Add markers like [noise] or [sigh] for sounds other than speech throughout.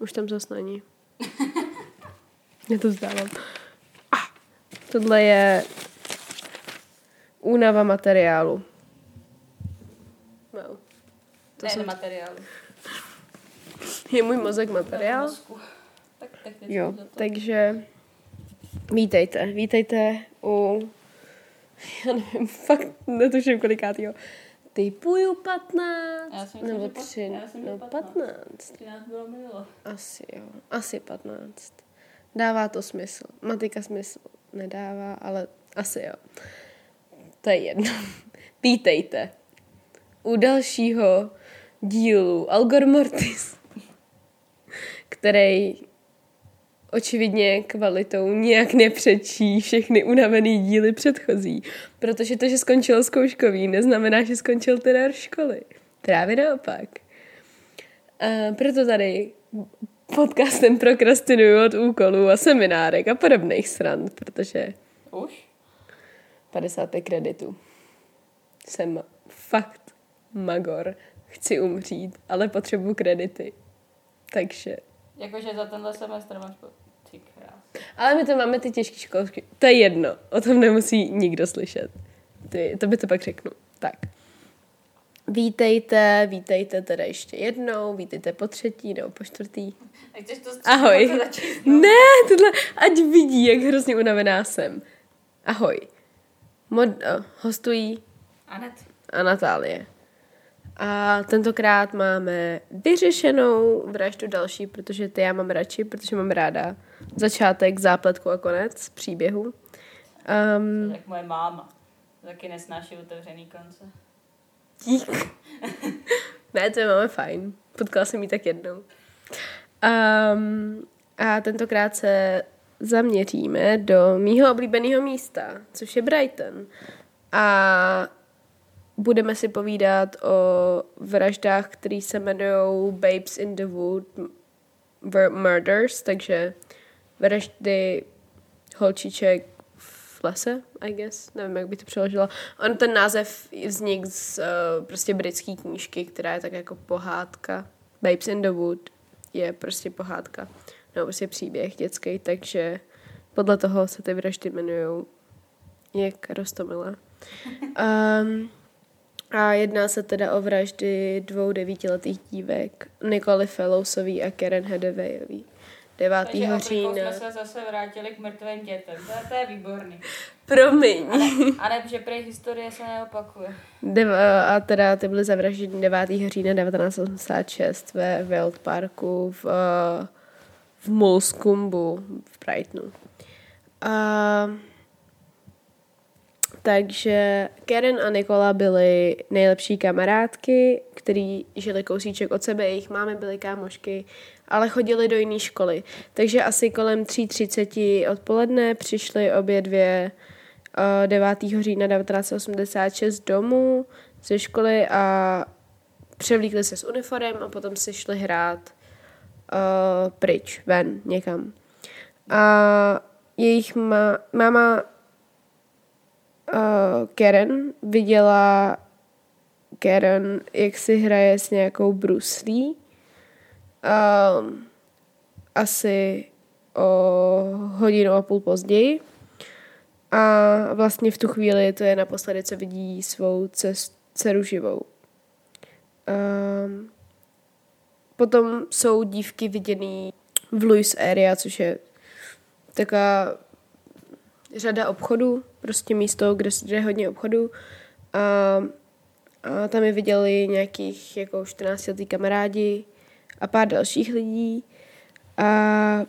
už tam zase není. Já to vzdávám. Ah, tohle je únava materiálu. No. To ne, jsem... materiálu. Je můj mozek materiál? Tak, tak jo, takže vítejte, vítejte u, [laughs] já nevím, fakt netuším kolikátýho, typuju 15, Já jsem nebo myslím, že 3, pat- já jsem no že 15. 13 bylo minilo. Asi jo, asi 15. Dává to smysl. Matika smysl nedává, ale asi jo. To je jedno. [laughs] Vítejte u dalšího dílu Algor Mortis, [laughs] který očividně kvalitou nějak nepřečí všechny unavený díly předchozí, protože to, že skončil zkouškový, neznamená, že skončil teror školy. Právě naopak. A proto tady podcastem prokrastinuju od úkolů a seminárek a podobných stran, protože Už? 55 kreditů. Jsem fakt magor. Chci umřít, ale potřebuji kredity. Takže. Jakože za tenhle semestr máš po... Ty krás. Ale my to máme ty těžké školky. To je jedno. O tom nemusí nikdo slyšet. Ty, to by to pak řeknu. Tak. Vítejte, vítejte teda ještě jednou, vítejte po třetí nebo po čtvrtý. Tak chceš to Ahoj. to začít znovu? Ne, tohle, ať vidí, jak hrozně unavená jsem. Ahoj. Mod, uh, hostují Anet. a Natálie. A tentokrát máme vyřešenou vraždu další, protože ty já mám radši, protože mám ráda začátek, zápletku a konec příběhu. Um, Jak moje máma. Taky nesnáší otevřený konce. dík. [laughs] ne, to máme fajn. Potkala jsem ji tak jednou. Um, a tentokrát se zaměříme do mýho oblíbeného místa, což je Brighton. A budeme si povídat o vraždách, které se jmenují Babes in the Wood Mur- Murders, takže vraždy holčiček v lese, I guess. Nevím, jak by to přeložila. On ten název vznik z uh, prostě britské knížky, která je tak jako pohádka. Babes in the Wood je prostě pohádka. No, prostě příběh dětský, takže podle toho se ty vraždy jmenují jak rostomilé. Um, [laughs] a jedná se teda o vraždy dvou devítiletých dívek, Nikoli Fellowsový a Karen Hedevejový. 9. Takže října. jsme se zase vrátili k mrtvým dětem. To je, to je výborný. Promiň. A ne, a ne, že prej historie se neopakuje. Deva, a teda ty byly zavražděny 9. října 1986 ve Wild Parku v, eh, v Molskumbu v Brightonu. A, takže Karen a Nikola byly nejlepší kamarádky, který žili kousíček od sebe, jejich mámy byly kámošky, ale chodili do jiné školy. Takže asi kolem 3.30 odpoledne přišly obě dvě eh, 9. října 1986 domů ze školy a převlíkli se s uniformem a potom si šli hrát uh, pryč, ven, někam. A jejich ma- máma uh, Karen viděla Karen, jak si hraje s nějakou bruslí. Um, asi o hodinu a půl později. A vlastně v tu chvíli to je naposledy, co vidí svou dceru živou. Um, potom jsou dívky viděný v Louis Area, což je taková řada obchodů, prostě místo, kde, je hodně obchodů. A, a tam je viděli nějakých jako 14 letý kamarádi a pár dalších lidí. A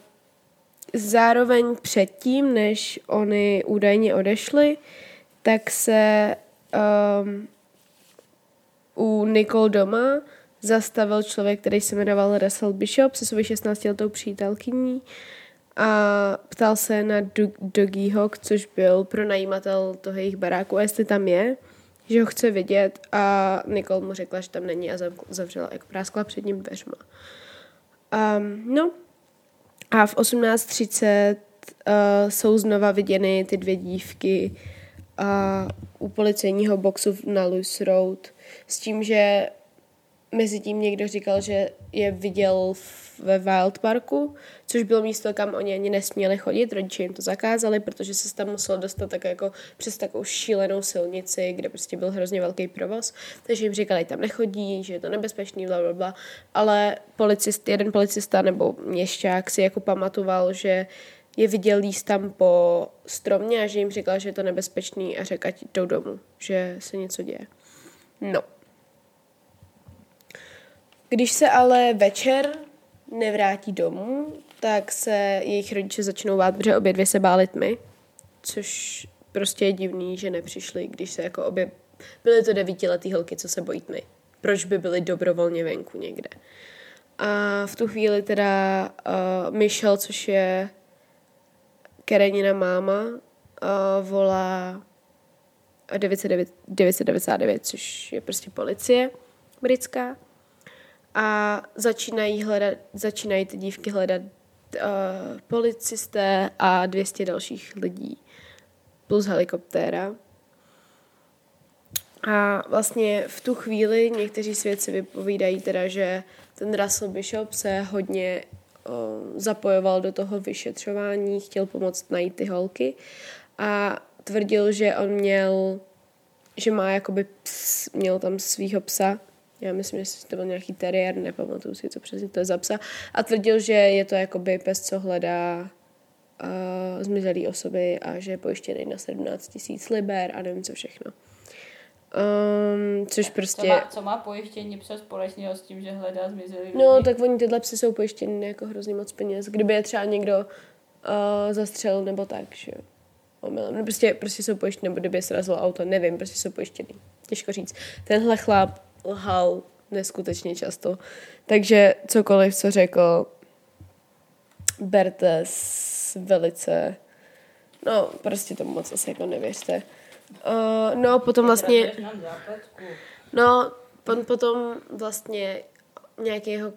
zároveň předtím, než oni údajně odešli, tak se um, u Nicole doma zastavil člověk, který se jmenoval Russell Bishop se svou 16-letou přítelkyní a ptal se na Dougie Hawk, což byl pronajímatel toho jejich baráku, a jestli tam je, že ho chce vidět a Nicole mu řekla, že tam není a zav- zavřela, jako práskla před ním dveřma. Um, no a v 18.30 uh, jsou znova viděny ty dvě dívky uh, u policejního boxu na Louis Road s tím, že mezi tím někdo říkal, že je viděl v- ve Wild Parku, což bylo místo, kam oni ani nesměli chodit, rodiče jim to zakázali, protože se tam muselo dostat tak jako přes takovou šílenou silnici, kde prostě byl hrozně velký provoz, takže jim říkali, tam nechodí, že je to nebezpečný, bla, bla, bla. ale policist, jeden policista nebo měšťák si jako pamatoval, že je viděl jíst tam po stromě a že jim říkal, že je to nebezpečný a řekl, ať jdou domů, že se něco děje. No. Když se ale večer nevrátí domů, tak se jejich rodiče začnou bát, protože obě dvě se bály tmy, což prostě je divný, že nepřišli, když se jako obě... Byly to devítiletý holky, co se bojí tmy. Proč by byly dobrovolně venku někde? A v tu chvíli teda uh, Michelle, což je Karenina máma, uh, volá 909, 999, což je prostě policie britská. A začínají, hledat, začínají ty dívky hledat uh, policisté a 200 dalších lidí plus helikoptéra. A vlastně v tu chvíli někteří svědci vypovídají teda, že ten Russell Bishop se hodně o, zapojoval do toho vyšetřování, chtěl pomoct najít ty holky a tvrdil, že on měl, že má jakoby ps, měl tam svýho psa, já myslím, že to byl nějaký teriér, nepamatuju si, co přesně to je za psa, a tvrdil, že je to jakoby pes, co hledá uh, zmizelý osoby a že je pojištěný na 17 tisíc liber a nevím co všechno. Um, což prostě... Co má, co má pojištění přes společného s tím, že hledá zmizelý No, lidi? tak oni tyhle psy jsou pojištěny jako hrozně moc peněz. Kdyby je třeba někdo uh, zastřelil nebo tak, že jo. Omylem. No, prostě, prostě jsou pojištěny, nebo kdyby je srazilo auto, nevím, prostě jsou pojištěny. Těžko říct. Tenhle chlap lhal neskutečně často. Takže cokoliv, co řekl, berte s velice... No, prostě tomu moc asi jako nevěřte. Uh, no, potom vlastně... No, on potom vlastně nějaký jeho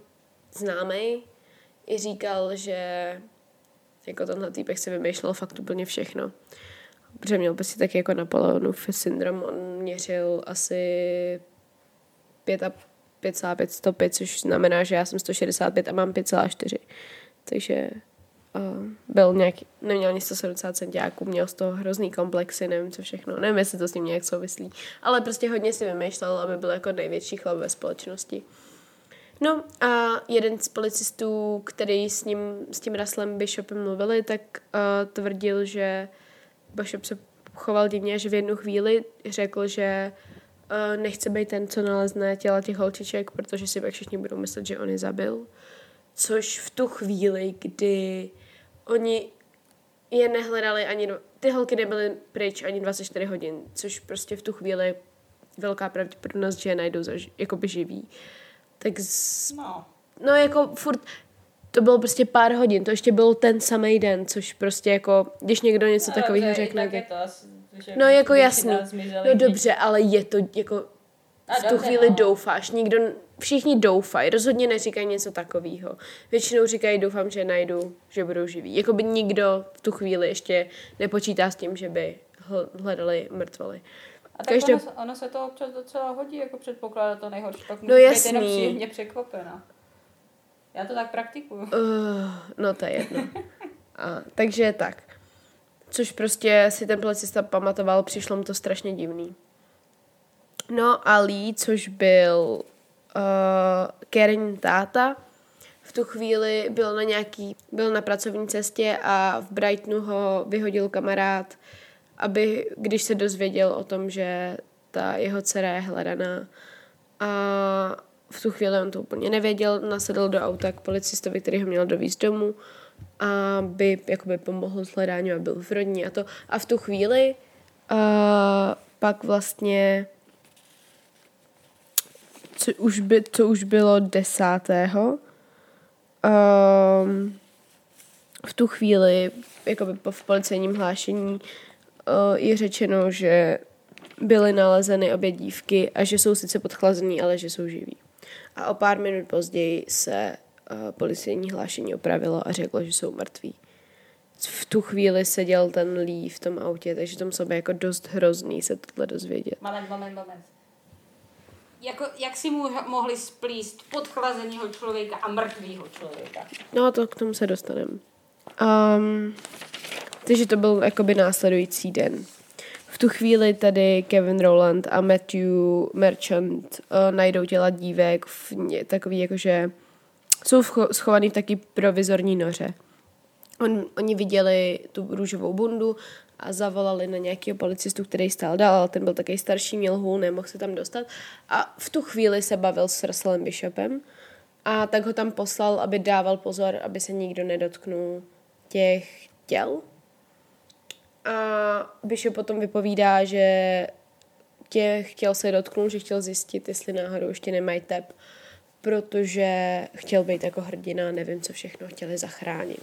známý i říkal, že jako tenhle týpek si vymýšlel fakt úplně všechno. Protože měl prostě taky jako Napoleonův syndrom, on měřil asi 5,5 105, což znamená, že já jsem 165 a mám 5,4. Takže uh, byl nějaký, neměl ani 170 centiáků, měl z toho hrozný komplexy, nevím co všechno, nevím, jestli to s ním nějak souvislí, ale prostě hodně si vymýšlel, aby byl jako největší chlap ve společnosti. No a jeden z policistů, který s ním, s tím Russellem Bishopem mluvili, tak uh, tvrdil, že Bishop se choval divně, že v jednu chvíli řekl, že nechce být ten, co nalezne těla těch holčiček, protože si pak všichni budou myslet, že on je zabil. Což v tu chvíli, kdy oni je nehledali ani, ty holky nebyly pryč ani 24 hodin, což prostě v tu chvíli je velká pravděpodobnost, že je najdou za, jakoby živý. Tak z, No, no jako furt, to bylo prostě pár hodin, to ještě byl ten samý den, což prostě jako, když někdo něco no takového řekne, tak je to asi, že No jako většina jasný, no dobře, ale je to jako A v tu chvíli no. doufáš, nikdo, všichni doufají, rozhodně neříkají něco takového. Většinou říkají, doufám, že najdu, že budou živí. Jakoby nikdo v tu chvíli ještě nepočítá s tím, že by hl- hledali mrtvoly. A tak Každou- ono, se- ono, se to občas docela hodí, jako předpokládat to nejhorší. Pak No být jasný. jenom příjemně překvapena. Já to tak praktikuju. Uh, no to je jedno. [laughs] A, takže tak. Což prostě si ten policista pamatoval, přišlo mu to strašně divný. No a Lee, což byl uh, Karen táta, v tu chvíli byl na nějaký, byl na pracovní cestě a v Brightonu ho vyhodil kamarád, aby, když se dozvěděl o tom, že ta jeho dcera je hledaná. A v tu chvíli on to úplně nevěděl, nasedl do auta k policistovi, který ho měl dovízt domů, aby jakoby pomohl s hledání a byl v rodní a to. A v tu chvíli uh, pak vlastně co už, by, co už bylo desátého, um, v tu chvíli, jakoby po, policejním hlášení, uh, je řečeno, že byly nalezeny obě dívky a že jsou sice podchlazený, ale že jsou živí. A o pár minut později se policejní hlášení opravilo a řeklo, že jsou mrtví. V tu chvíli seděl ten Lee v tom autě, takže to muselo být jako dost hrozný se tohle dozvědět. Moment, moment, moment. jako, jak si mu mohli splíst podchlazeného člověka a mrtvého člověka? No to k tomu se dostaneme. Um, takže to byl jakoby následující den. V tu chvíli tady Kevin Rowland a Matthew Merchant uh, najdou těla dívek v ně, takový jakože jsou schovaný v taky provizorní noře. On, oni viděli tu růžovou bundu a zavolali na nějakého policistu, který stál dál, ale ten byl taky starší, měl hůl, nemohl se tam dostat. A v tu chvíli se bavil s Russellem Bishopem a tak ho tam poslal, aby dával pozor, aby se nikdo nedotknul těch těl. A Bishop potom vypovídá, že těch chtěl se dotknout, že chtěl zjistit, jestli náhodou ještě nemají tep, protože chtěl být jako hrdina, nevím, co všechno chtěli zachránit.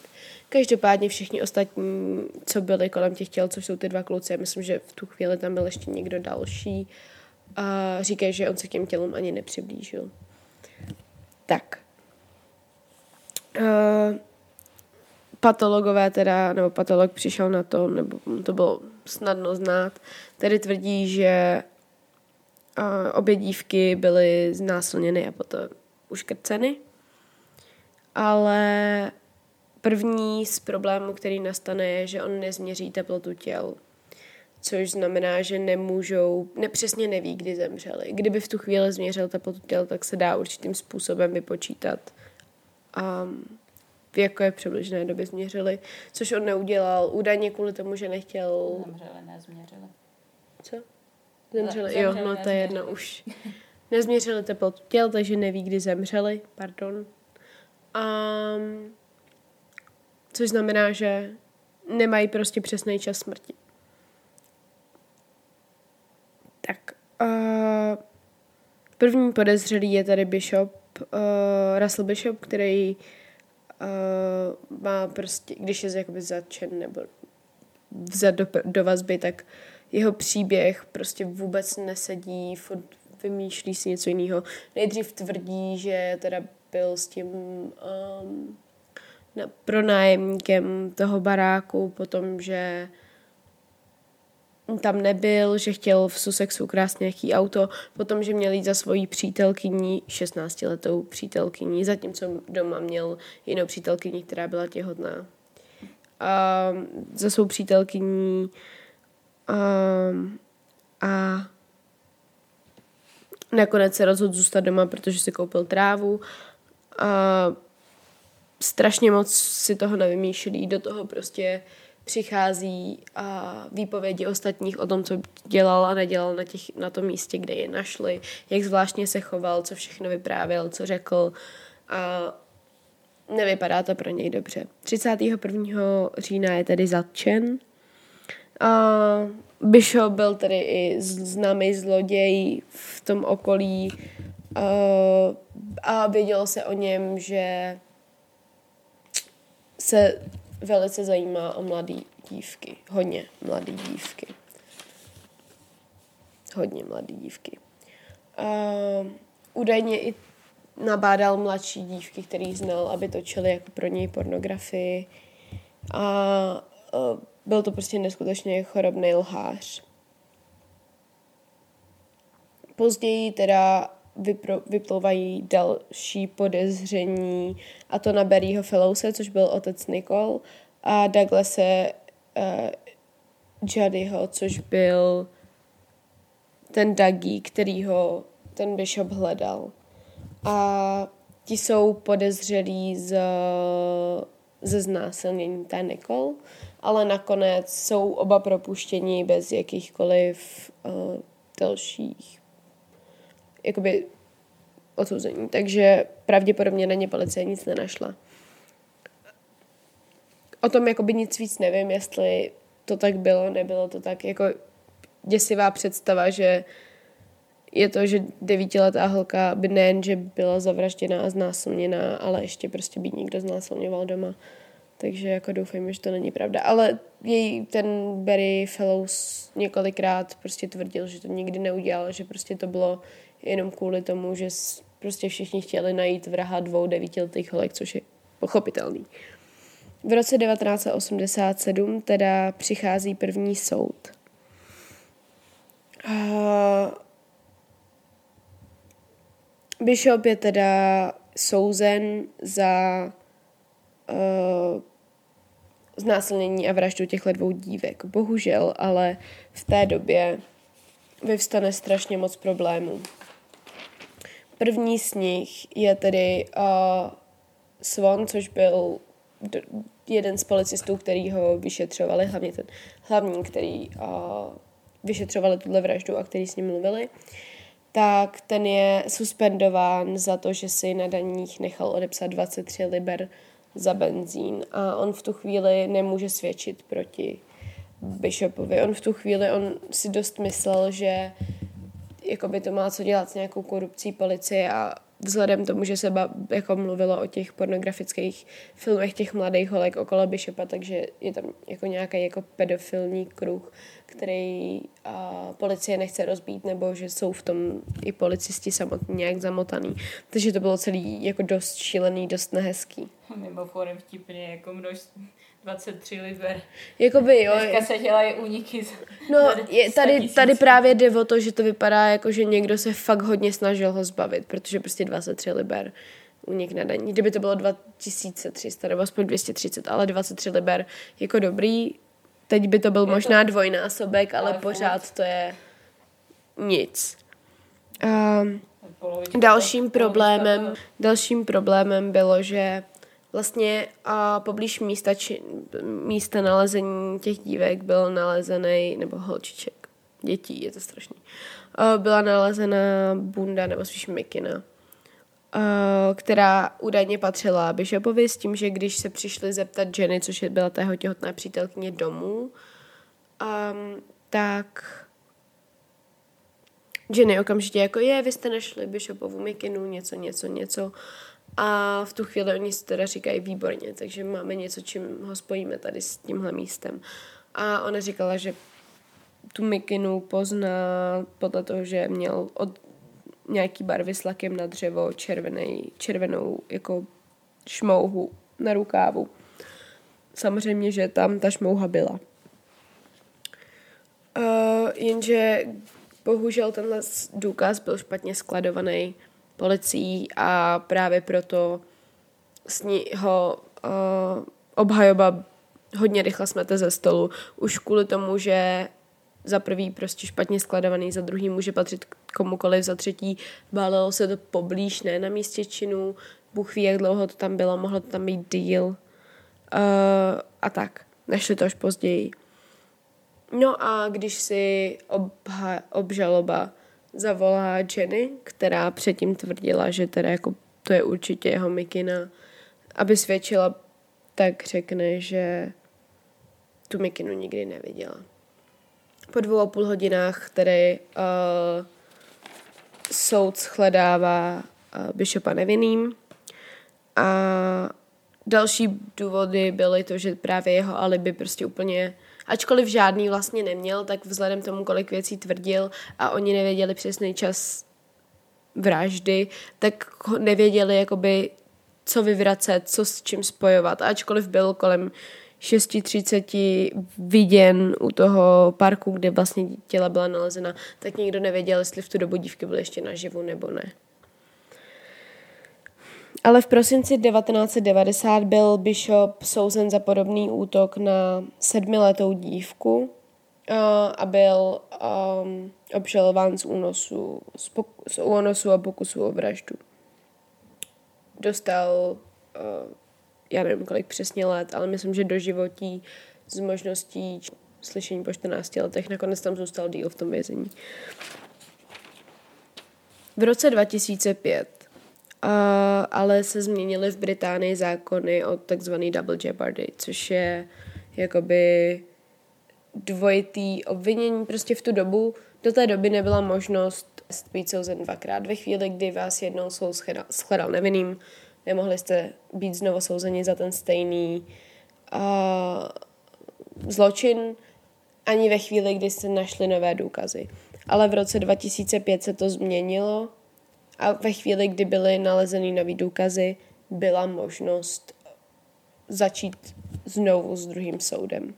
Každopádně všichni ostatní, co byli kolem těch těl, což jsou ty dva kluci, myslím, že v tu chvíli tam byl ještě někdo další, a říkají, že on se k těm tělům ani nepřiblížil. Tak. Uh, patologové teda, nebo patolog přišel na to, nebo to bylo snadno znát, tedy tvrdí, že uh, obě dívky byly znásilněny a potom uškrceny. Ale první z problémů, který nastane, je, že on nezměří teplotu těl. Což znamená, že nemůžou, nepřesně neví, kdy zemřeli. Kdyby v tu chvíli změřil teplotu těl, tak se dá určitým způsobem vypočítat, um, v jaké přibližné době změřili, což on neudělal. Údajně kvůli tomu, že nechtěl... Zemřeli, nezměřili. Co? Zemřeli, Zemřeli, jo, no to je jedno už. [laughs] Nezměřili teplotu těl, takže neví, kdy zemřeli, pardon. Um, což znamená, že nemají prostě přesný čas smrti. Tak. Uh, první podezřelý je tady Bishop, uh, Russell Bishop, který uh, má prostě, když je jakoby zatčen nebo vzat do, do vazby, tak jeho příběh prostě vůbec nesedí, furt vymýšlí si něco jiného. Nejdřív tvrdí, že teda byl s tím um, pronájemníkem toho baráku, potom, že tam nebyl, že chtěl v Sussexu ukrást nějaký auto, potom, že měl jít za svojí přítelkyní, 16-letou přítelkyní, zatímco doma měl jinou přítelkyni, která byla těhotná. A za svou přítelkyní um, a nakonec se rozhodl zůstat doma, protože si koupil trávu a strašně moc si toho nevymýšlí, do toho prostě přichází a výpovědi ostatních o tom, co dělal a nedělal na, těch, na tom místě, kde je našli, jak zvláštně se choval, co všechno vyprávěl, co řekl a nevypadá to pro něj dobře. 31. října je tedy zatčen. A Bishop byl tedy i známý zloděj v tom okolí a, a vědělo se o něm, že se velice zajímá o mladé dívky. Hodně mladé dívky. Hodně mladé dívky. A údajně i nabádal mladší dívky, který znal, aby točili jako pro něj pornografii. A, a byl to prostě neskutečně chorobný lhář. Později teda vypro, vyplouvají další podezření, a to na Barryho Fellowse, což byl otec Nicole, a Douglase uh, Judyho, což byl ten Dougie, kterýho ten Bishop hledal. A ti jsou podezřelí z, ze znásilnění té Nicole, ale nakonec jsou oba propuštěni bez jakýchkoliv uh, dalších jakoby odsouzení. Takže pravděpodobně na ně policie nic nenašla. O tom jakoby nic víc nevím, jestli to tak bylo, nebylo to tak jako děsivá představa, že je to, že devítiletá holka by nejen, že byla zavražděná a znásilněná, ale ještě prostě by někdo znásilňoval doma. Takže jako doufejme, že to není pravda. Ale její ten Barry Fellows několikrát prostě tvrdil, že to nikdy neudělal, že prostě to bylo jenom kvůli tomu, že prostě všichni chtěli najít vraha dvou devítiletých holek, což je pochopitelný. V roce 1987 teda přichází první soud. A Bishop je teda souzen za uh, znásilnění a vraždu těchto dvou dívek. Bohužel, ale v té době vyvstane strašně moc problémů. První z nich je tedy uh, Swan, což byl d- jeden z policistů, který ho vyšetřovali, hlavně ten hlavní, který uh, vyšetřovali tuhle vraždu a který s ním mluvili, tak ten je suspendován za to, že si na daních nechal odepsat 23 liber za benzín a on v tu chvíli nemůže svědčit proti Bishopovi. On v tu chvíli, on si dost myslel, že jakoby to má co dělat s nějakou korupcí policie a vzhledem tomu, že se ba, jako mluvilo o těch pornografických filmech těch mladých holek okolo Bishopa, takže je tam jako nějaký jako pedofilní kruh, který a, policie nechce rozbít, nebo že jsou v tom i policisti samotní nějak zamotaný. Takže to bylo celý jako dost šílený, dost nehezký. Mimochodem vtipně jako množství 23 liber. Jakoby jo. Dneska se dělají úniky. z- No, je, 100 tady, tady právě jde o to, že to vypadá jako, že někdo se fakt hodně snažil ho zbavit, protože prostě 23 liber únik na daní. Kdyby to bylo 2300 nebo aspoň 230, ale 23 liber jako dobrý, teď by to byl to- možná dvojnásobek, ale ale pořád to je nic. Um, Polovička Dalším to- problémem, dalším problémem bylo, že vlastně a poblíž místa, či, místa nalezení těch dívek byl nalezený, nebo holčiček, dětí, je to strašný, a byla nalezena bunda, nebo spíš mikina, a, která údajně patřila Bishopovi s tím, že když se přišli zeptat Jenny, což je byla ta jeho těhotná přítelkyně domů, um, tak Jenny okamžitě jako je, vy jste našli Bishopovu mikinu, něco, něco, něco. A v tu chvíli oni si teda říkají výborně, takže máme něco, čím ho spojíme tady s tímhle místem. A ona říkala, že tu mikinu pozná podle toho, že měl od nějaký barvy s lakem na dřevo červený, červenou jako šmouhu na rukávu. Samozřejmě, že tam ta šmouha byla. Uh, jenže bohužel tenhle důkaz byl špatně skladovaný policií a právě proto s ní ho uh, obhajoba hodně rychle smete ze stolu. Už kvůli tomu, že za prvý prostě špatně skladovaný, za druhý může patřit komukoliv, za třetí bálelo se to poblíž, ne na místě činu, Bůh ví, jak dlouho to tam bylo, mohlo to tam být díl uh, a tak. Našli to až později. No a když si obha, obžaloba zavolá Jenny, která předtím tvrdila, že teda jako to je určitě jeho mikina, aby svědčila, tak řekne, že tu mikinu nikdy neviděla. Po dvou a půl hodinách tedy uh, soud shledává uh, Bishopa nevinným a další důvody byly to, že právě jeho alibi prostě úplně, ačkoliv žádný vlastně neměl, tak vzhledem tomu, kolik věcí tvrdil a oni nevěděli přesný čas vraždy, tak nevěděli jakoby, co vyvracet, co s čím spojovat. Ačkoliv byl kolem 6.30 viděn u toho parku, kde vlastně těla byla nalezena, tak nikdo nevěděl, jestli v tu dobu dívky byly ještě naživu nebo ne. Ale v prosinci 1990 byl Bishop souzen za podobný útok na sedmiletou dívku a byl um, obžalován z únosu, z, z únosu a pokusu o vraždu. Dostal, uh, já nevím kolik přesně let, ale myslím, že do životí s možností slyšení po 14 letech. Nakonec tam zůstal díl v tom vězení. V roce 2005 Ale se změnily v Británii zákony o takzvaný double jeopardy, což je jakoby dvojitý obvinění. Prostě v tu dobu, do té doby nebyla možnost být souzen dvakrát. Ve chvíli, kdy vás jednou soud shledal, nevinným, nemohli jste být znovu souzeni za ten stejný uh, zločin, ani ve chvíli, kdy jste našli nové důkazy. Ale v roce 2005 se to změnilo a ve chvíli, kdy byly nalezeny nové důkazy, byla možnost začít znovu s druhým soudem.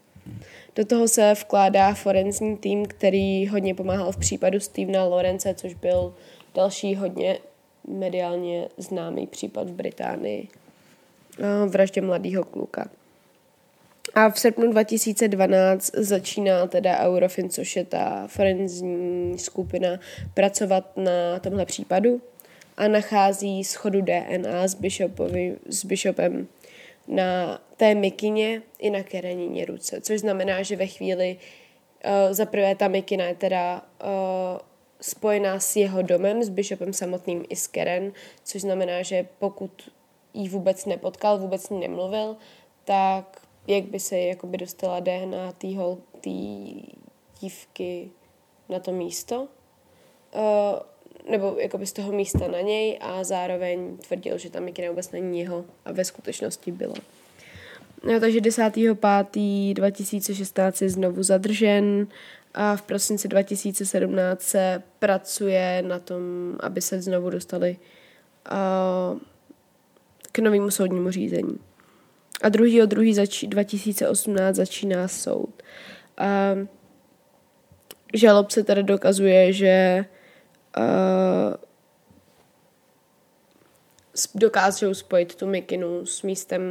Do toho se vkládá forenzní tým, který hodně pomáhal v případu Stevena Lorence, což byl další hodně mediálně známý případ v Británii. Vraždě mladého kluka. A v srpnu 2012 začíná teda Eurofin, což je ta forenzní skupina, pracovat na tomhle případu a nachází schodu DNA s, Bishopovi, s Bishopem na té mikině i na kerenině ruce, což znamená, že ve chvíli uh, za prvé ta mikina je teda uh, spojená s jeho domem, s Bishopem samotným i s Keren, což znamená, že pokud jí vůbec nepotkal, vůbec ní nemluvil, tak jak by se jakoby dostala DNA té dívky na to místo. Uh, nebo jakoby z toho místa na něj a zároveň tvrdil, že ta mikina vůbec není jeho a ve skutečnosti byla. No, takže 10.5.2016 je znovu zadržen a v prosinci 2017 se pracuje na tom, aby se znovu dostali uh, k novému soudnímu řízení. A druhý od druhý zač- 2018 začíná soud. A žalobce tedy dokazuje, že uh, dokážou spojit tu mikinu s místem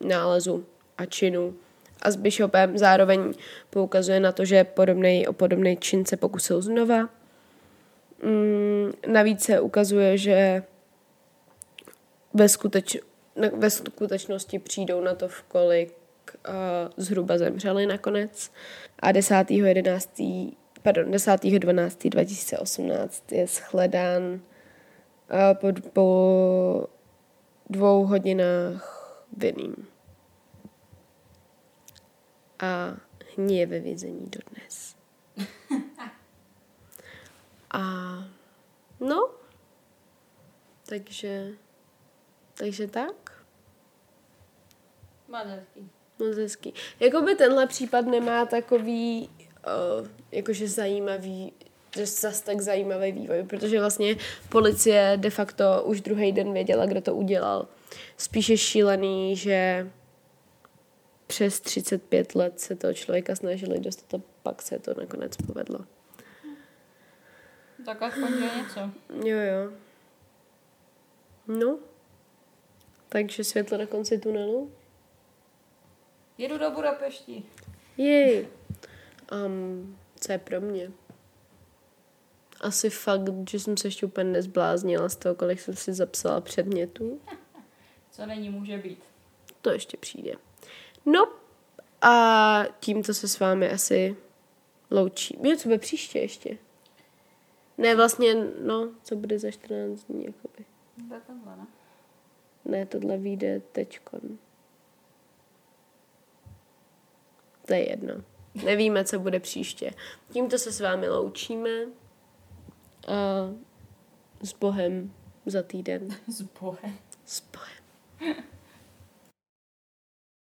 nálezu a činu a s Bishopem zároveň poukazuje na to, že podobný, o podobný čin se pokusil znova. Mm, navíc se ukazuje, že ve, skuteč, ve skutečnosti přijdou na to, v kolik uh, zhruba zemřeli nakonec. A 10.11. Pardon, 10.12.2018 je shledán uh, po, po dvou hodinách vinným a hníje ve vězení dodnes. [laughs] A no, takže, takže tak. Moc hezký. Moc hezký. Jakoby tenhle případ nemá takový, uh, jakože zajímavý, že zas tak zajímavý vývoj, protože vlastně policie de facto už druhý den věděla, kdo to udělal. Spíše šílený, že přes 35 let se toho člověka snažili dostat a pak se to nakonec povedlo. Tak aspoň je něco. Jo, jo. No. Takže světlo na konci tunelu. Jedu do Budapešti. Jej. Um, co je pro mě? Asi fakt, že jsem se ještě úplně nezbláznila z toho, kolik jsem si zapsala předmětů. [laughs] Co není, může být. To ještě přijde. No a tímto se s vámi asi loučí. Jo, co bude příště ještě? Ne, vlastně, no, co bude za 14 dní, jakoby. To je tohle, ne? Ne, tohle vyjde teďkon. To je jedno. Nevíme, co bude příště. Tímto se s vámi loučíme a s Bohem za týden. S Bohem. S Bohem.